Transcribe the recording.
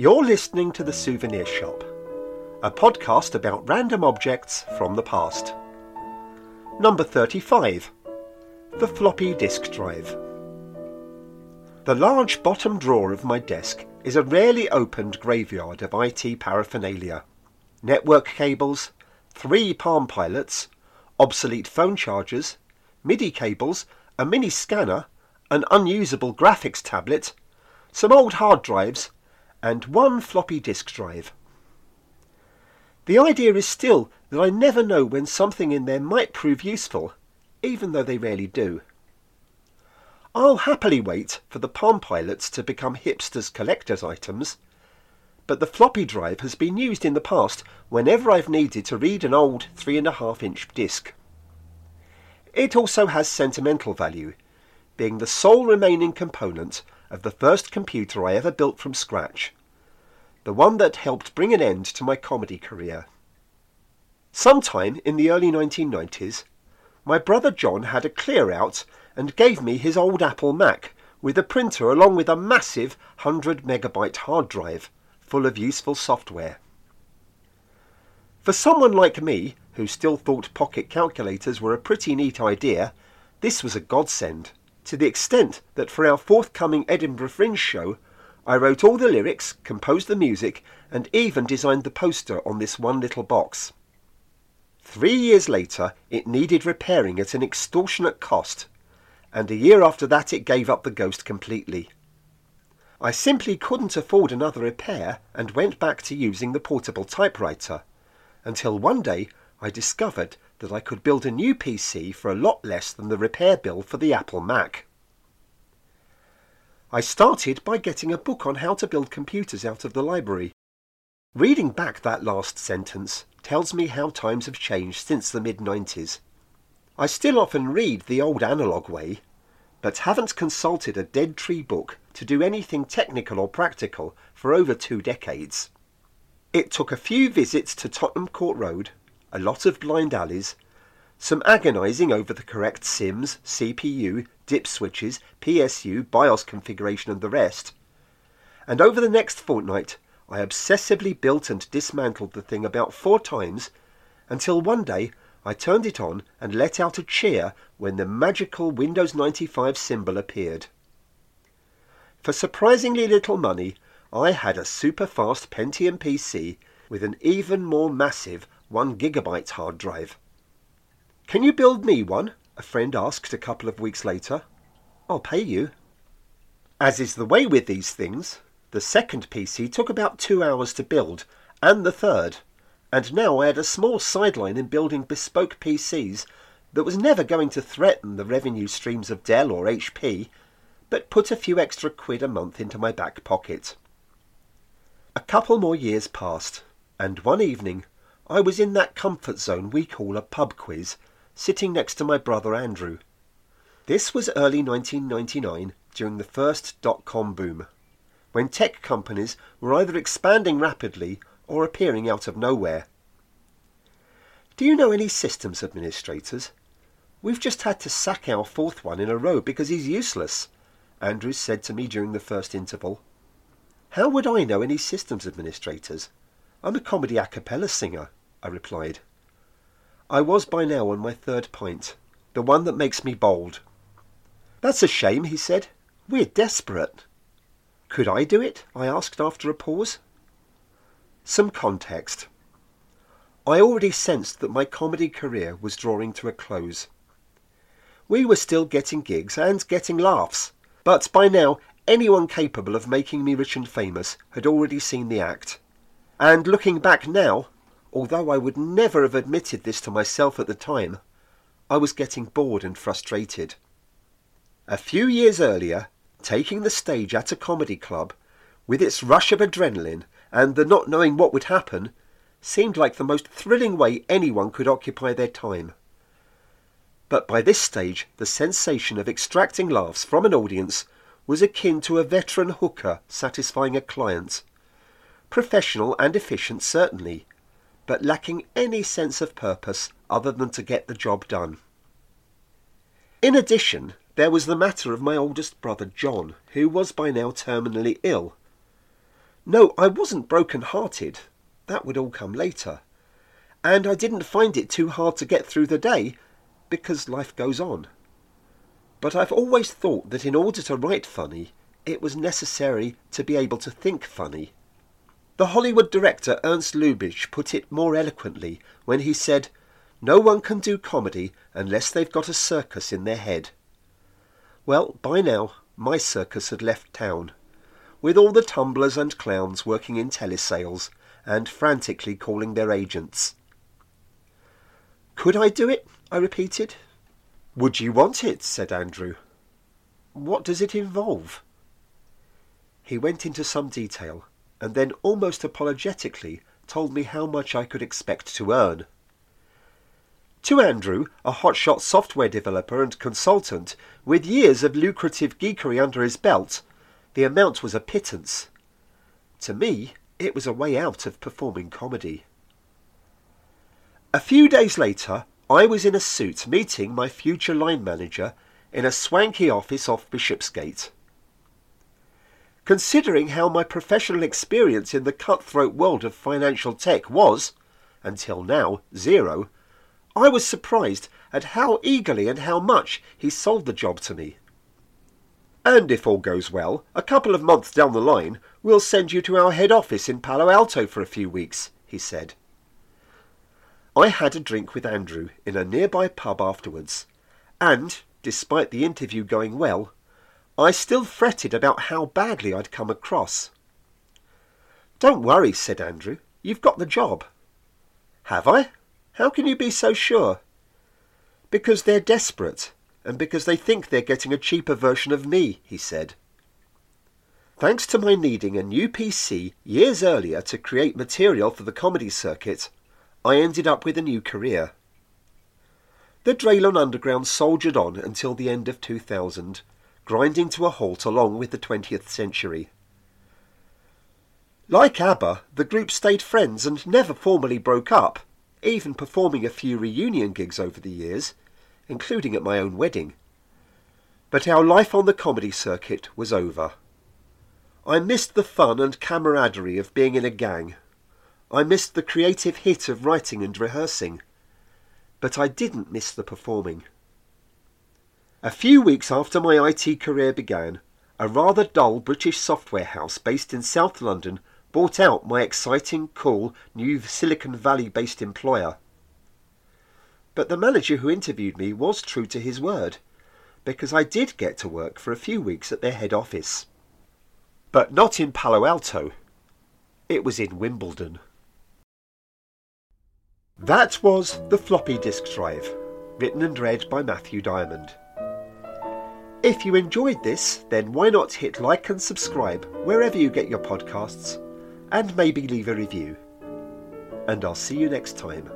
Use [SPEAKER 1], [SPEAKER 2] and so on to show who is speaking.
[SPEAKER 1] You're listening to The Souvenir Shop, a podcast about random objects from the past. Number 35 The Floppy Disk Drive. The large bottom drawer of my desk is a rarely opened graveyard of IT paraphernalia. Network cables, three Palm Pilots, obsolete phone chargers, MIDI cables, a mini scanner, an unusable graphics tablet, some old hard drives, and one floppy disk drive. The idea is still that I never know when something in there might prove useful, even though they rarely do. I'll happily wait for the Palm Pilots to become hipsters' collector's items, but the floppy drive has been used in the past whenever I've needed to read an old 3.5 inch disc. It also has sentimental value, being the sole remaining component of the first computer I ever built from scratch, the one that helped bring an end to my comedy career. Sometime in the early 1990s, my brother John had a clear out and gave me his old Apple Mac with a printer along with a massive 100 megabyte hard drive full of useful software. For someone like me, who still thought pocket calculators were a pretty neat idea, this was a godsend to the extent that for our forthcoming Edinburgh Fringe show, I wrote all the lyrics, composed the music, and even designed the poster on this one little box. Three years later, it needed repairing at an extortionate cost, and a year after that it gave up the ghost completely. I simply couldn't afford another repair and went back to using the portable typewriter, until one day I discovered that I could build a new PC for a lot less than the repair bill for the Apple Mac. I started by getting a book on how to build computers out of the library. Reading back that last sentence tells me how times have changed since the mid 90s. I still often read the old analogue way, but haven't consulted a dead tree book to do anything technical or practical for over two decades. It took a few visits to Tottenham Court Road a lot of blind alleys, some agonizing over the correct SIMMs, CPU, DIP switches, PSU, BIOS configuration and the rest. And over the next fortnight, I obsessively built and dismantled the thing about four times until one day I turned it on and let out a cheer when the magical Windows 95 symbol appeared. For surprisingly little money, I had a super fast Pentium PC with an even more massive one gigabyte hard drive. Can you build me one? A friend asked a couple of weeks later. I'll pay you. As is the way with these things, the second PC took about two hours to build, and the third, and now I had a small sideline in building bespoke PCs that was never going to threaten the revenue streams of Dell or HP, but put a few extra quid a month into my back pocket. A couple more years passed, and one evening I was in that comfort zone we call a pub quiz, sitting next to my brother Andrew. This was early 1999, during the first dot-com boom, when tech companies were either expanding rapidly or appearing out of nowhere. Do you know any systems administrators? We've just had to sack our fourth one in a row because he's useless, Andrews said to me during the first interval. How would I know any systems administrators? I'm a comedy a cappella singer. I replied. I was by now on my third pint, the one that makes me bold. That's a shame, he said. We're desperate. Could I do it? I asked after a pause. Some context. I already sensed that my comedy career was drawing to a close. We were still getting gigs and getting laughs, but by now anyone capable of making me rich and famous had already seen the act. And looking back now, although I would never have admitted this to myself at the time, I was getting bored and frustrated. A few years earlier, taking the stage at a comedy club, with its rush of adrenaline and the not knowing what would happen, seemed like the most thrilling way anyone could occupy their time. But by this stage, the sensation of extracting laughs from an audience was akin to a veteran hooker satisfying a client. Professional and efficient, certainly, but lacking any sense of purpose other than to get the job done. In addition, there was the matter of my oldest brother John, who was by now terminally ill. No, I wasn't broken hearted. That would all come later. And I didn't find it too hard to get through the day because life goes on. But I've always thought that in order to write funny, it was necessary to be able to think funny. The Hollywood director Ernst Lubitsch put it more eloquently when he said, No one can do comedy unless they've got a circus in their head. Well, by now, my circus had left town, with all the tumblers and clowns working in telesales and frantically calling their agents. Could I do it? I repeated. Would you want it? said Andrew. What does it involve? He went into some detail and then almost apologetically told me how much I could expect to earn. To Andrew, a hotshot software developer and consultant with years of lucrative geekery under his belt, the amount was a pittance. To me, it was a way out of performing comedy. A few days later, I was in a suit meeting my future line manager in a swanky office off Bishopsgate. Considering how my professional experience in the cutthroat world of financial tech was, until now, zero, I was surprised at how eagerly and how much he sold the job to me. And if all goes well, a couple of months down the line, we'll send you to our head office in Palo Alto for a few weeks, he said. I had a drink with Andrew in a nearby pub afterwards, and, despite the interview going well, I still fretted about how badly I'd come across. Don't worry, said Andrew. You've got the job. Have I? How can you be so sure? Because they're desperate, and because they think they're getting a cheaper version of me, he said. Thanks to my needing a new PC years earlier to create material for the comedy circuit, I ended up with a new career. The Draylon Underground soldiered on until the end of 2000, grinding to a halt along with the 20th century. Like ABBA, the group stayed friends and never formally broke up, even performing a few reunion gigs over the years, including at my own wedding. But our life on the comedy circuit was over. I missed the fun and camaraderie of being in a gang. I missed the creative hit of writing and rehearsing. But I didn't miss the performing. A few weeks after my IT career began, a rather dull British software house based in South London bought out my exciting, cool, new Silicon Valley based employer. But the manager who interviewed me was true to his word, because I did get to work for a few weeks at their head office. But not in Palo Alto. It was in Wimbledon. That was The Floppy Disk Drive, written and read by Matthew Diamond. If you enjoyed this, then why not hit like and subscribe wherever you get your podcasts, and maybe leave a review. And I'll see you next time.